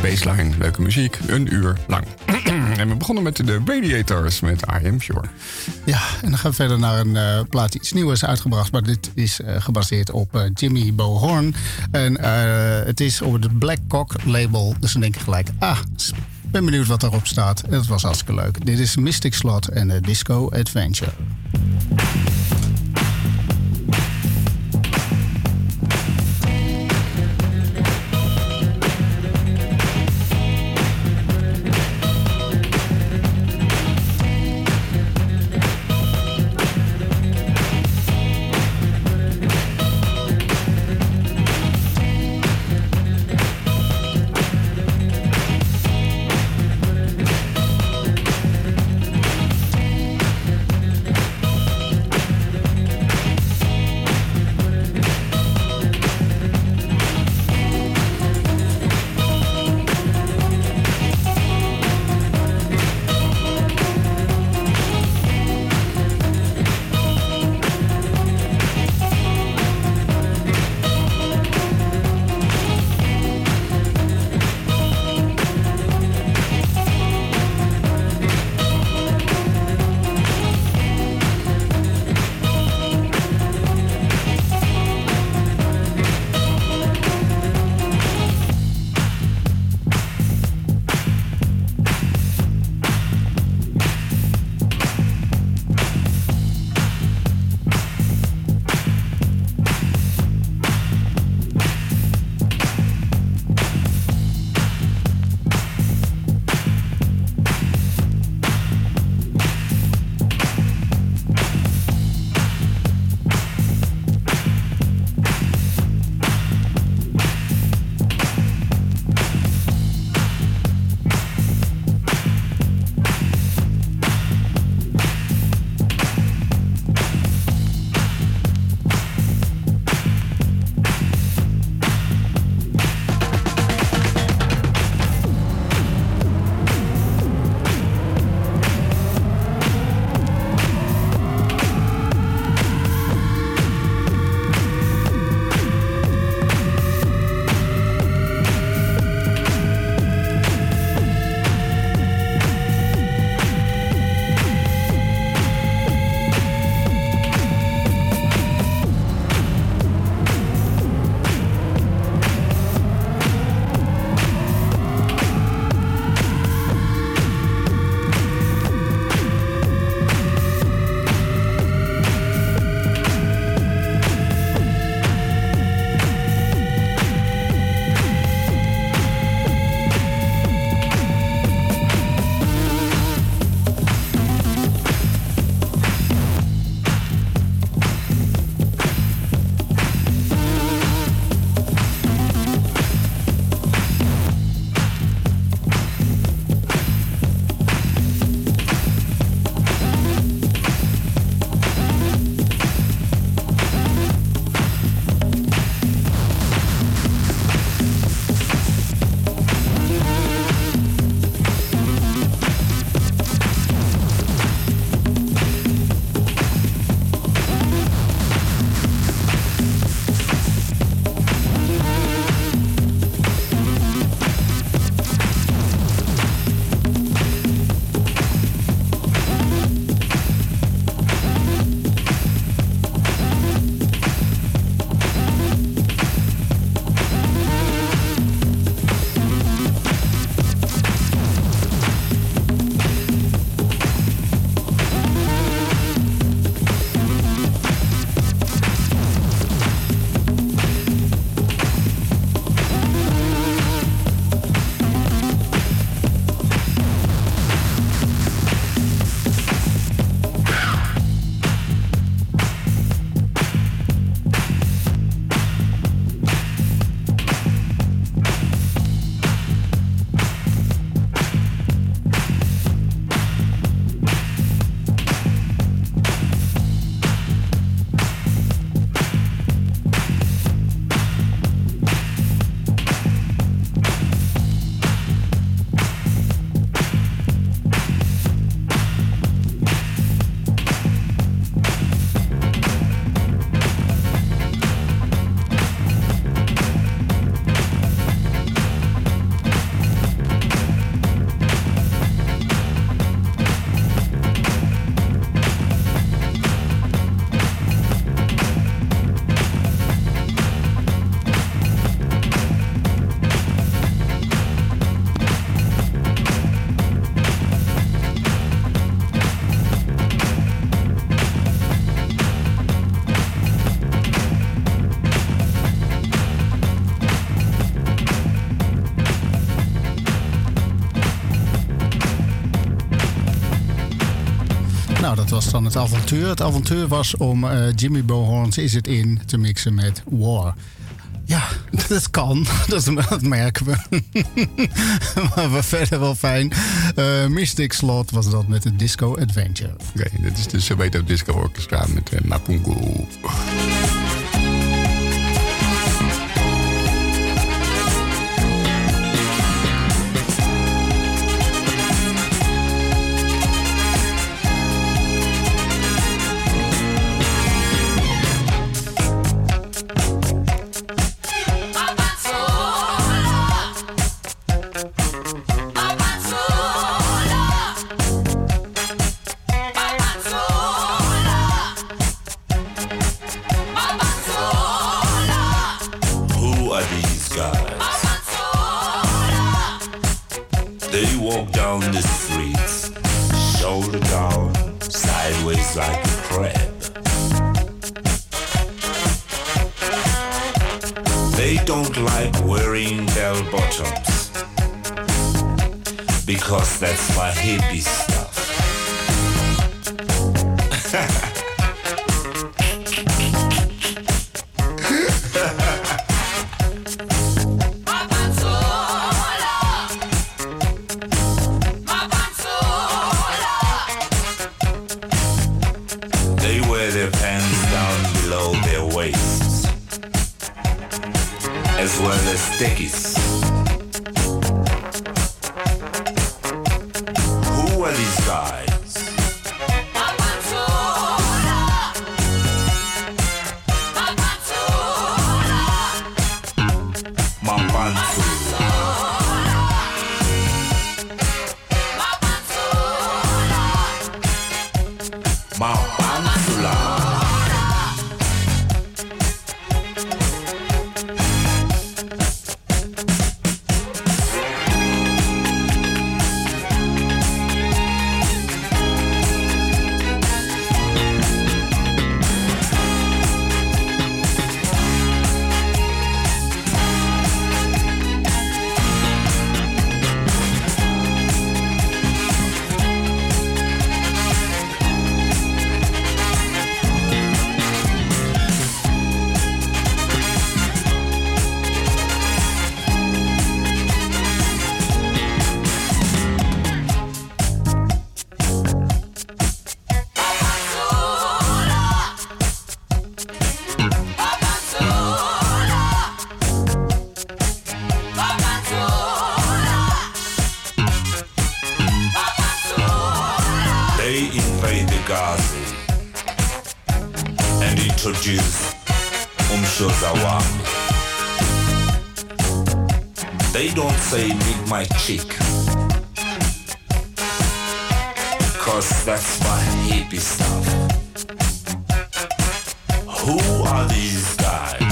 baseline, leuke muziek, een uur lang. en we begonnen met de Radiators met I Am Sure. Ja, en dan gaan we verder naar een uh, plaat die iets nieuws uitgebracht. Maar dit is uh, gebaseerd op uh, Jimmy Bohorn. En het is op het Black Cock label. Dus dan denk ik gelijk, ah, ben benieuwd wat daarop staat. En dat was hartstikke leuk. Dit is Mystic Slot en Disco Adventure. Was dan het avontuur. Het avontuur was om uh, Jimmy Bohorns Is It In te mixen met War. Ja, dat kan. Dat, dat merken we. maar verder wel fijn. Uh, Mystic Slot was dat met de Disco Adventure. Oké, okay, dit is de Soweto Disco Orchestra met uh, Mapungu. pants down below their waists, as well as stickies. these guys.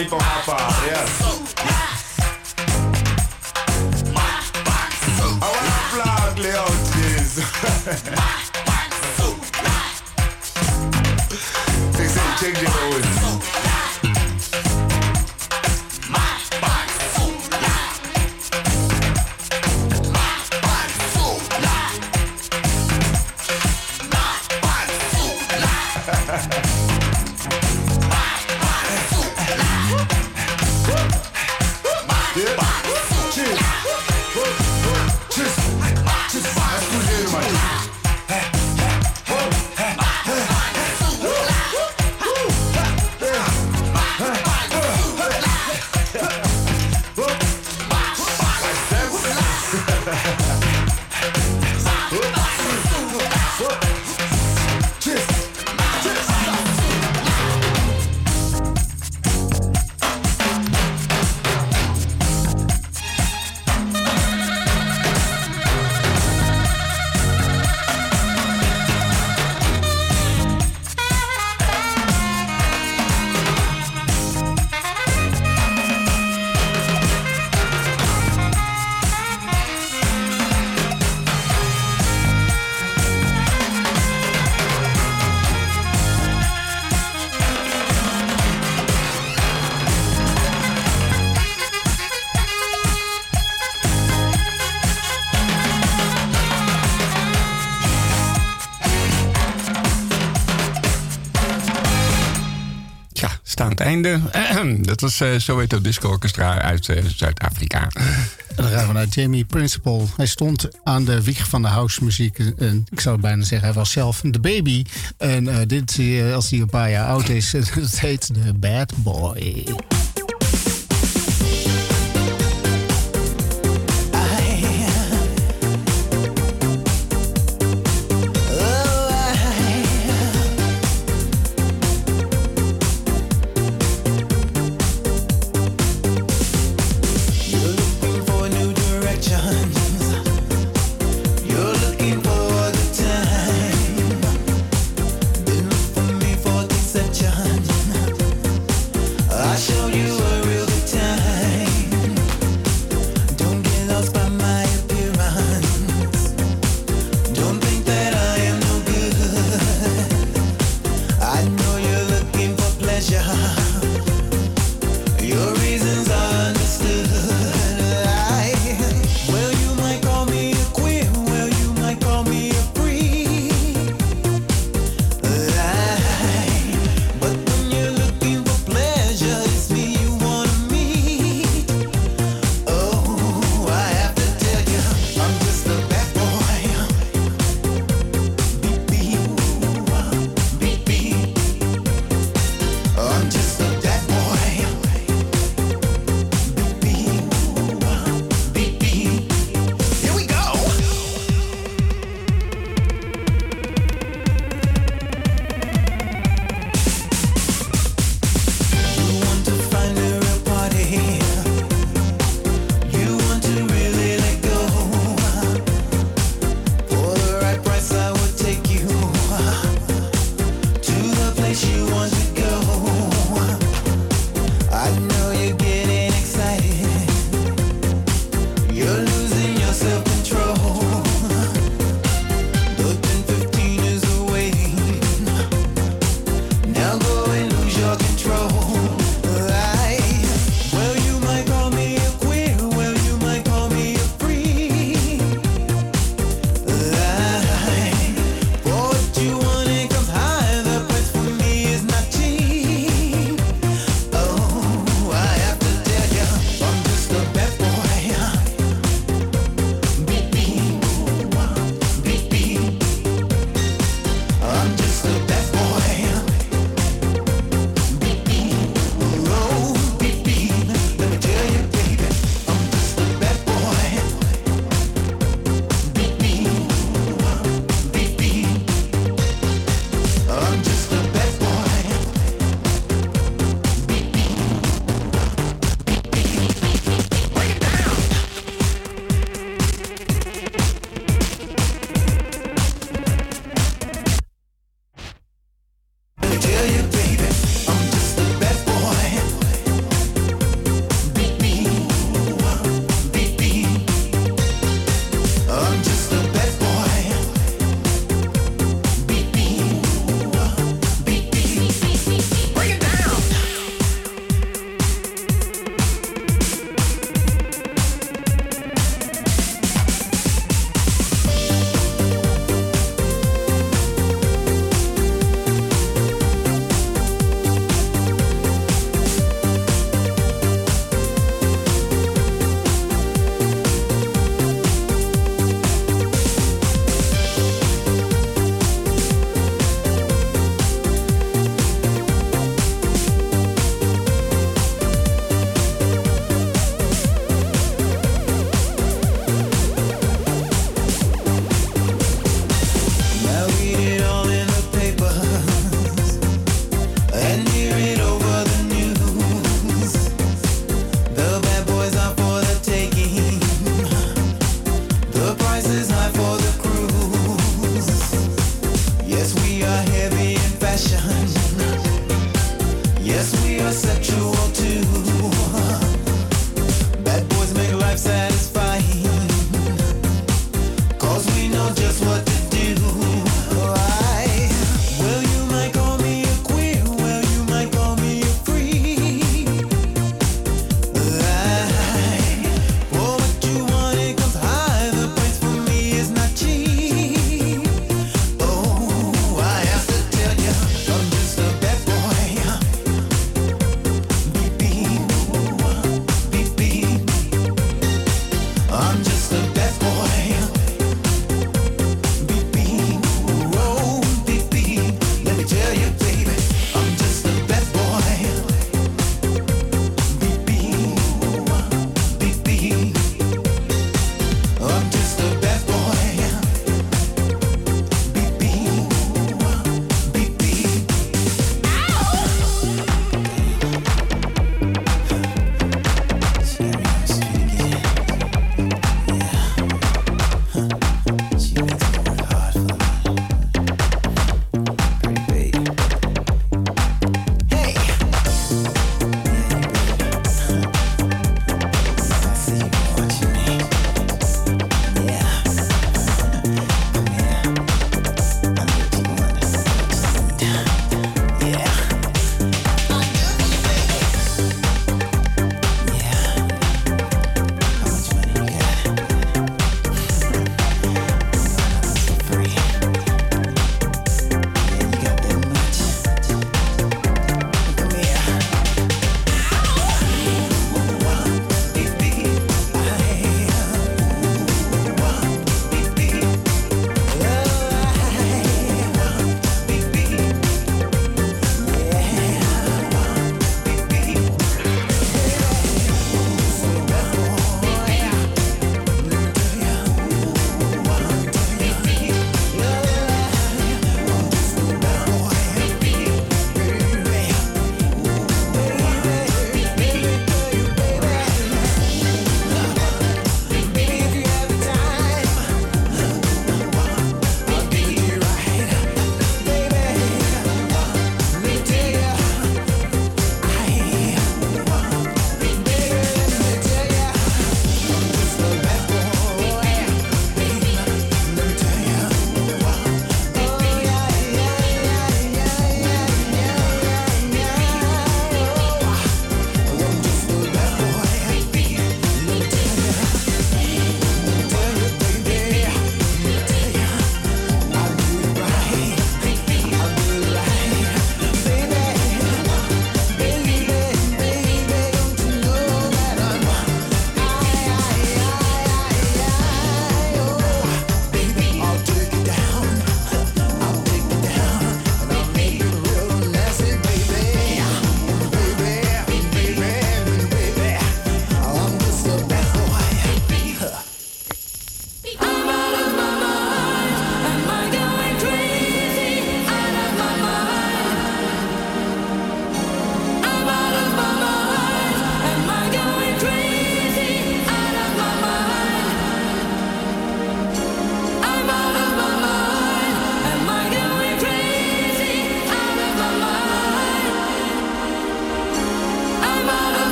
i pochapa, yes. Staan het einde. Dat was uh, Soweto Disco Orchestra uit uh, Zuid-Afrika. En dan gaan we naar Jamie Principal. Hij stond aan de wieg van de house muziek. En ik zou bijna zeggen, hij was zelf de baby. En uh, dit, als hij een paar jaar oud is, het heet The Bad Boy.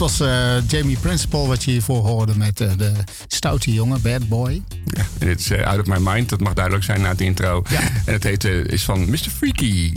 Was eh, Jamie Principal, wat je hiervoor hoorde met eh, de stoute jongen, Bad Boy. Ja, dit is eh, Out of My Mind. Dat mag duidelijk zijn na het intro. Ja. En het heet, is van Mr. Freaky.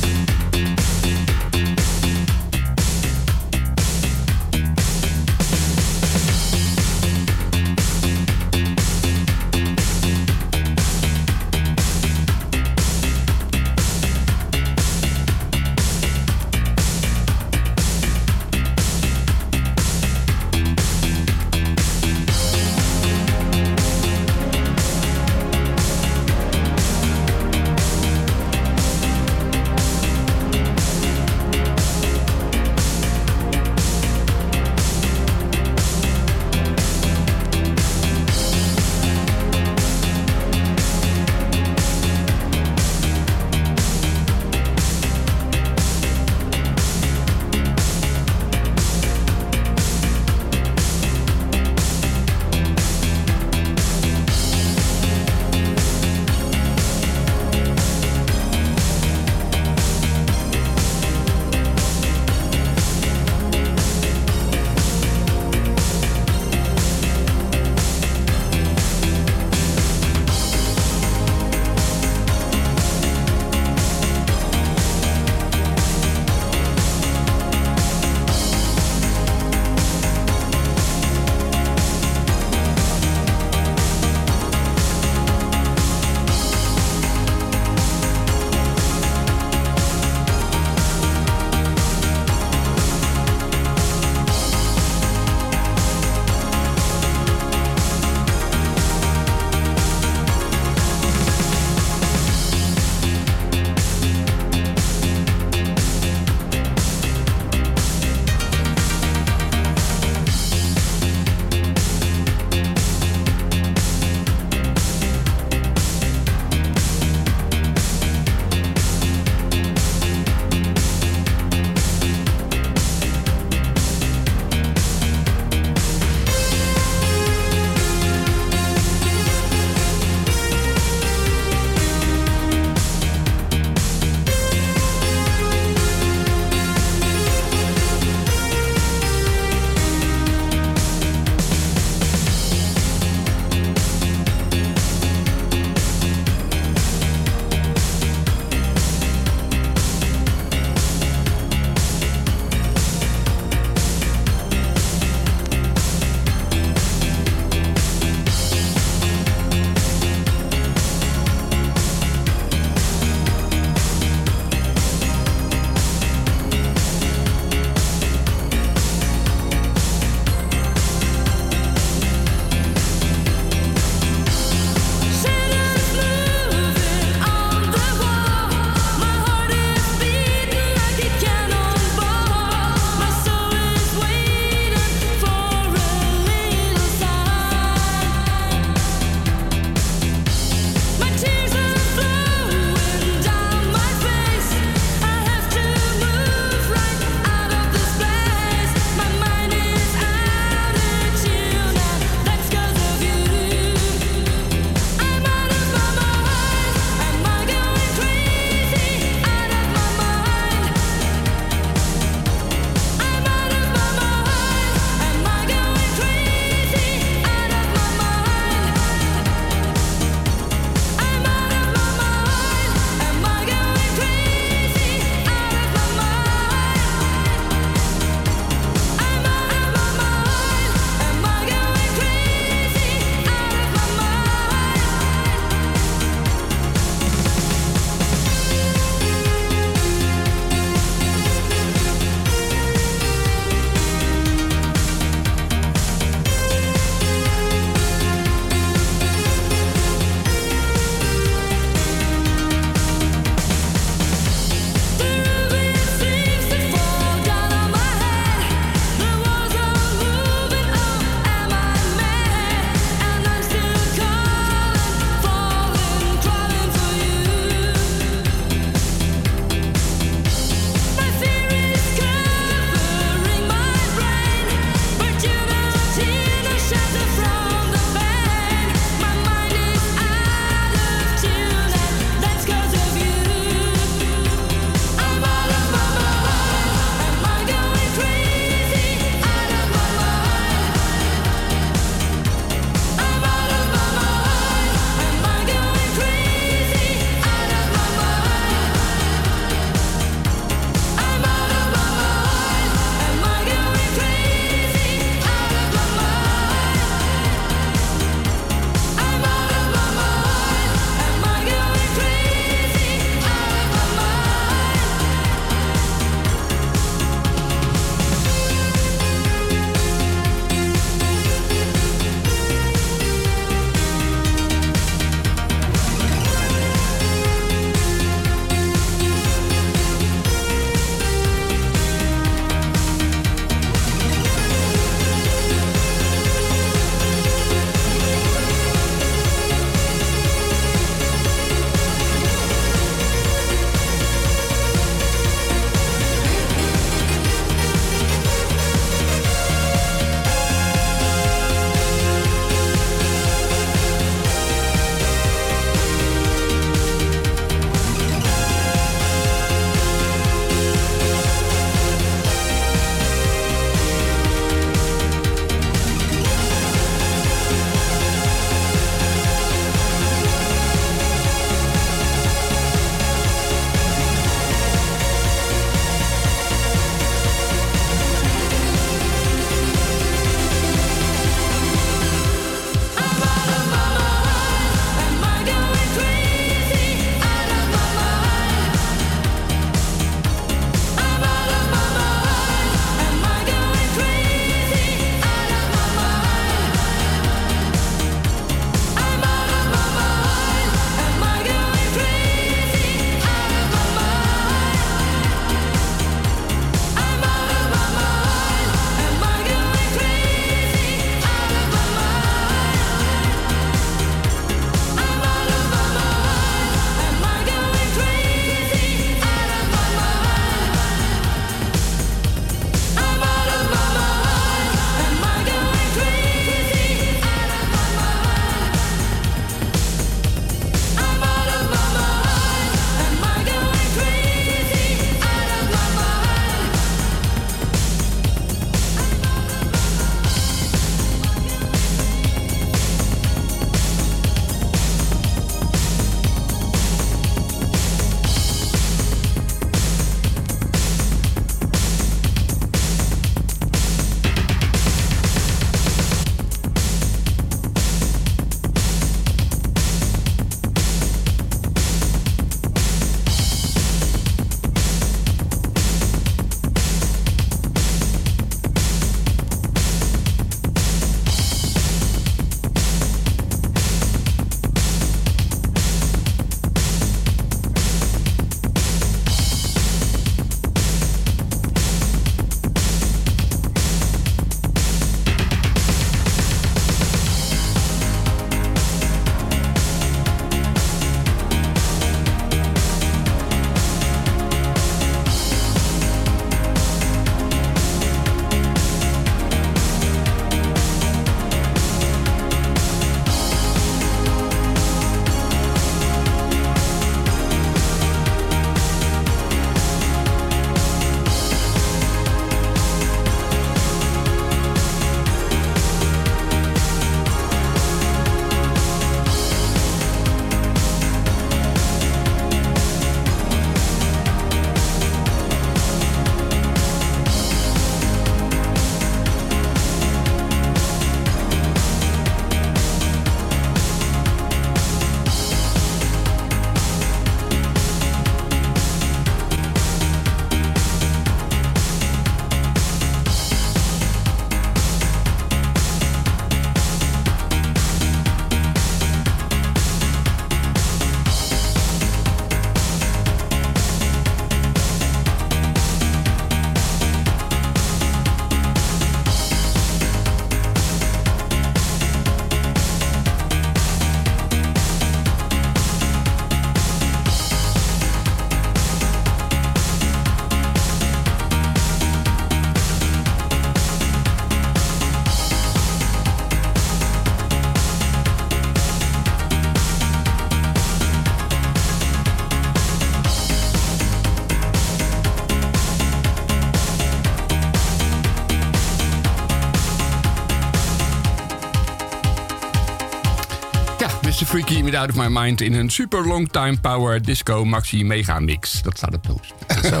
Freaky met Out of My Mind in een super long time power disco maxi mega mix. Dat staat op post. Zo.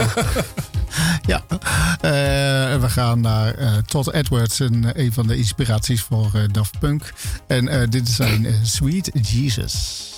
ja, Eh, we gaan naar eh, Todd Edwards, een, een van de inspiraties voor eh, Daft Punk. En dit is zijn Sweet Jesus.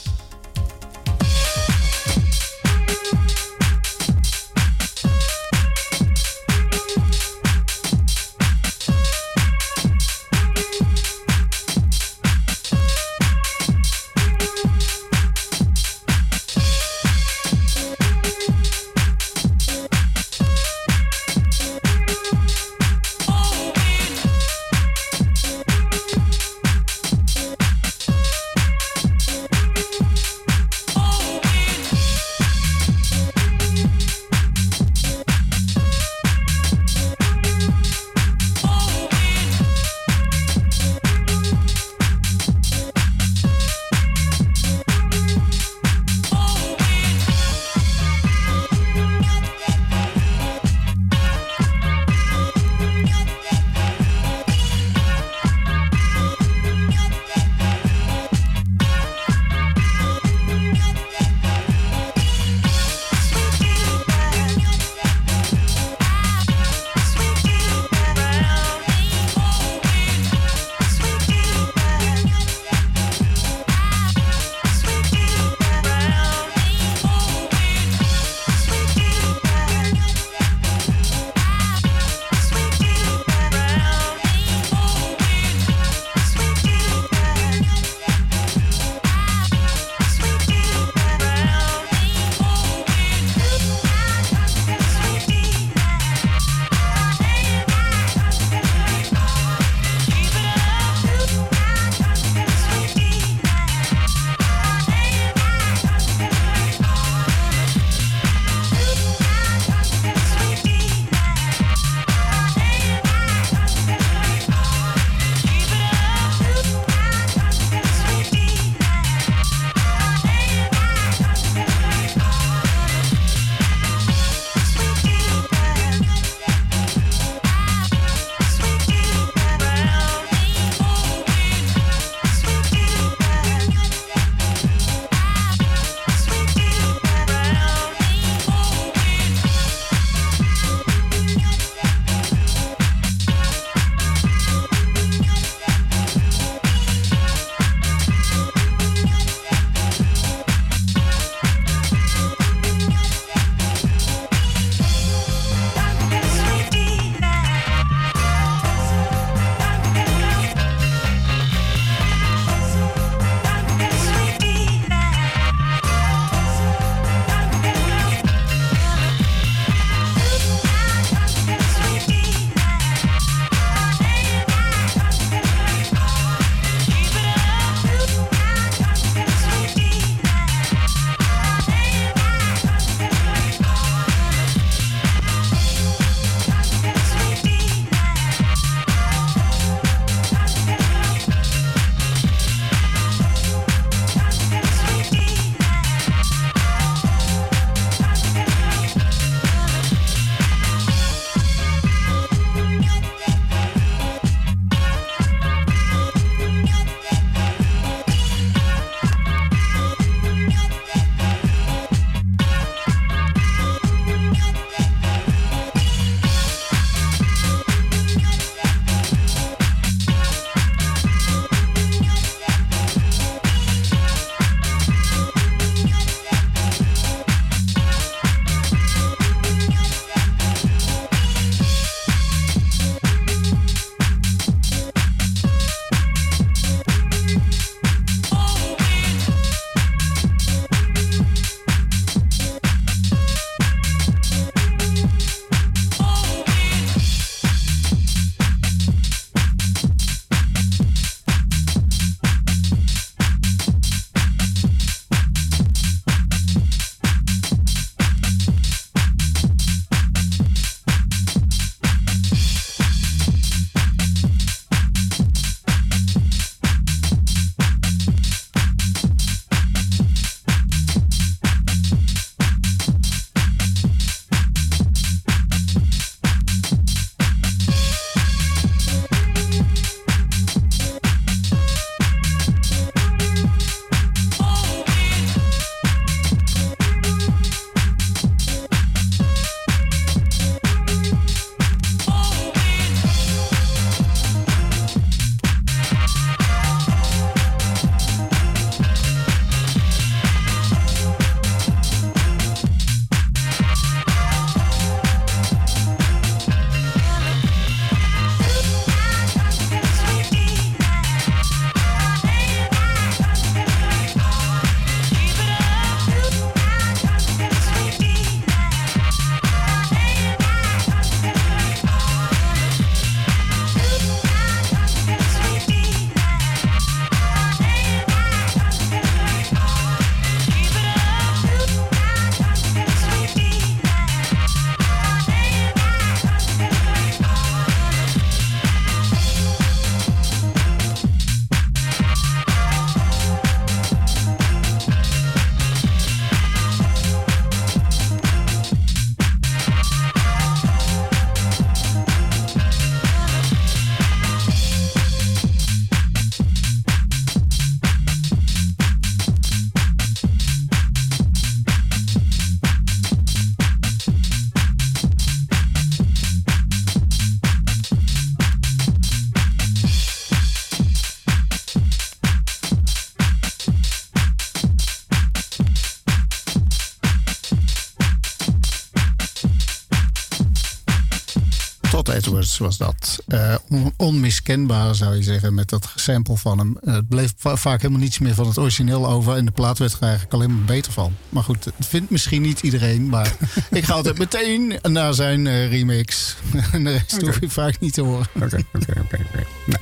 Was dat. Eh, on- onmiskenbaar zou je zeggen met dat sample van hem. Eh, het bleef va- vaak helemaal niets meer van het origineel over. En de plaat werd er eigenlijk alleen maar beter van. Maar goed, het vindt misschien niet iedereen. Maar ik ga altijd meteen naar zijn eh, remix. en de rest hoef ik vaak niet te horen. Oké, oké, oké. Nou,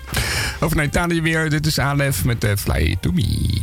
Over naar Italië weer. Dit is Alef met Fly To Me.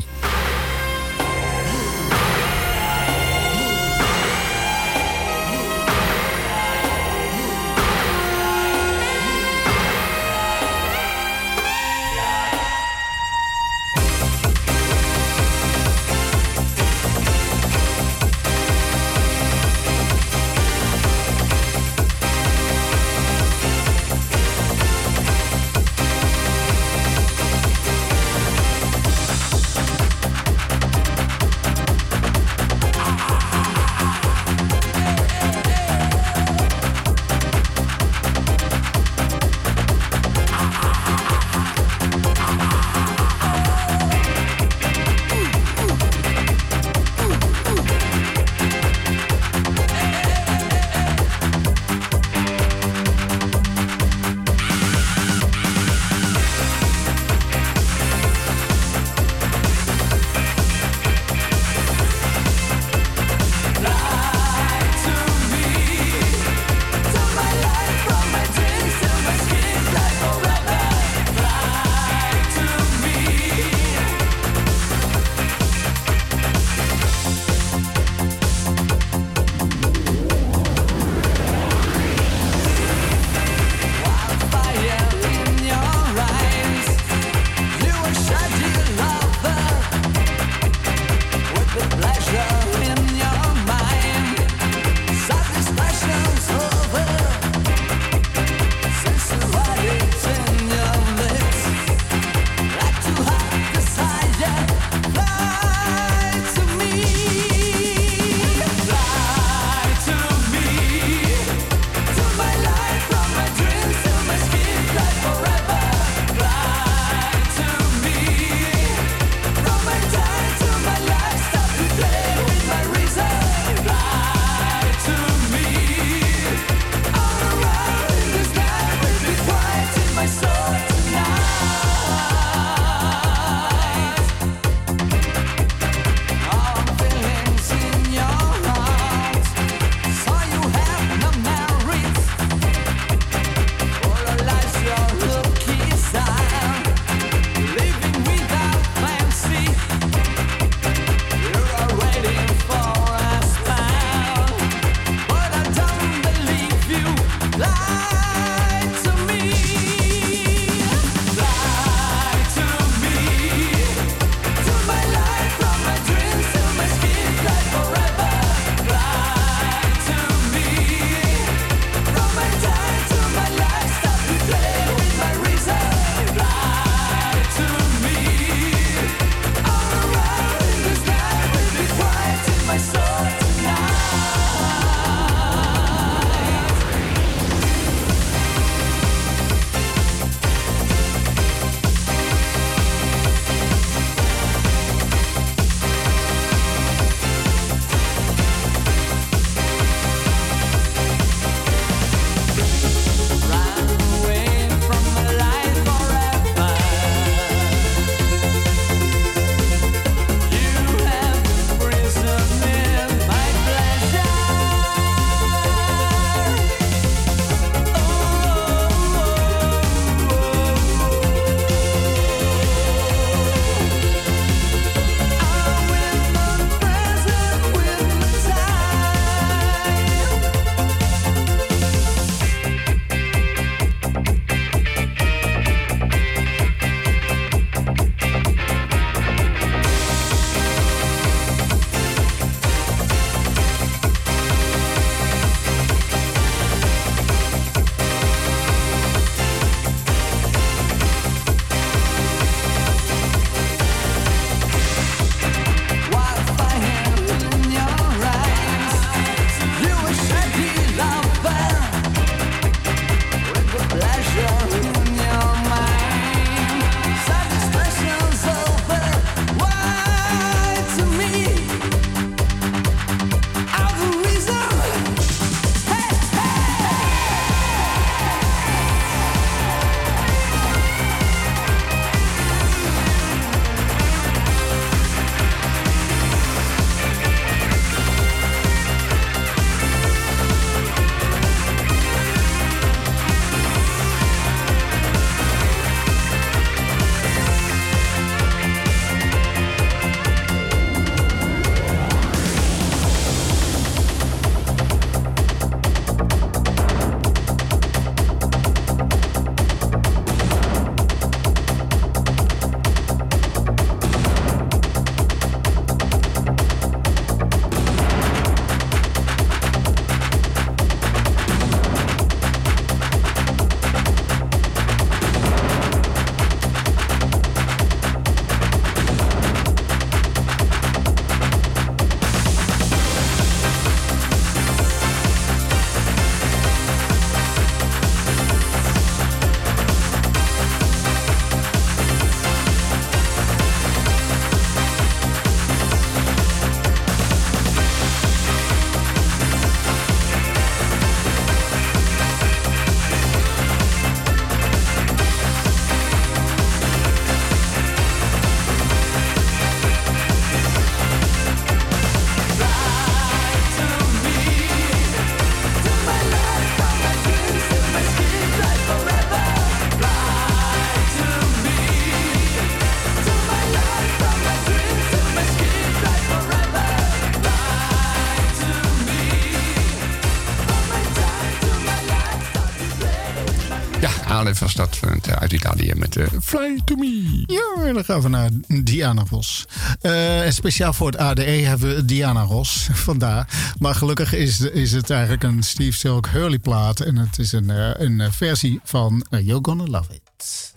Italië was dat. Uit Italië met eh, Fly to Me. Ja, en dan gaan we naar Diana Ross. Eh, speciaal voor het ADE hebben we Diana Ross vandaar. Maar gelukkig is, is het eigenlijk een Steve Silk Hurley plaat. En het is een, eh, een versie van You're Gonna Love It.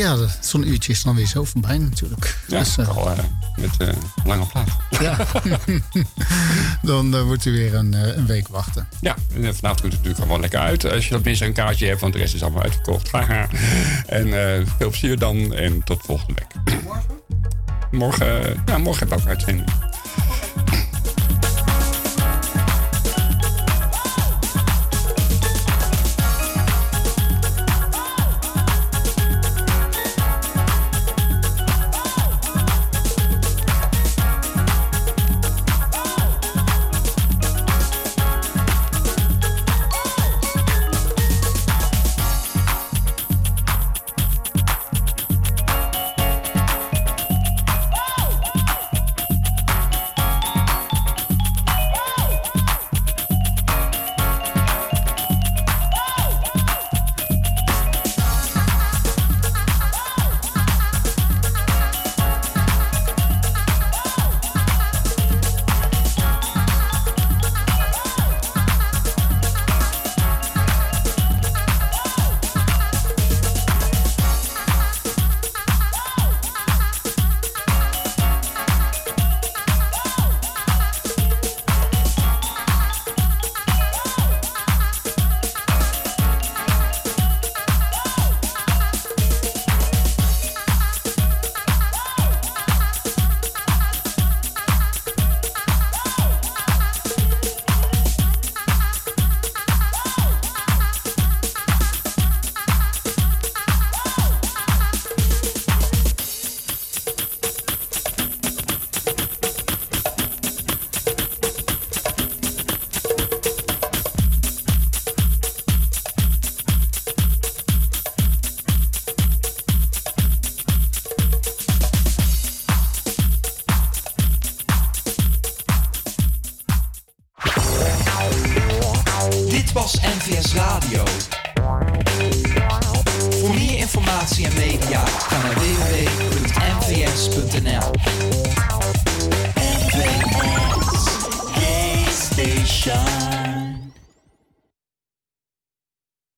Ja, zo'n uurtje is dan weer zo voorbij natuurlijk. Ja, Dus, eh, al, eh, met eh, lange plaat. ja. dan wordt u weer een, eh, een week wachten. Ja, en vanavond komt het natuurlijk allemaal lekker uit. Als je dat minstens een kaartje hebt, want de rest is allemaal uitverkocht. En eh, veel plezier dan en tot volgende week. Morgen? Morgen, ja, morgen heb ik ook uitzending.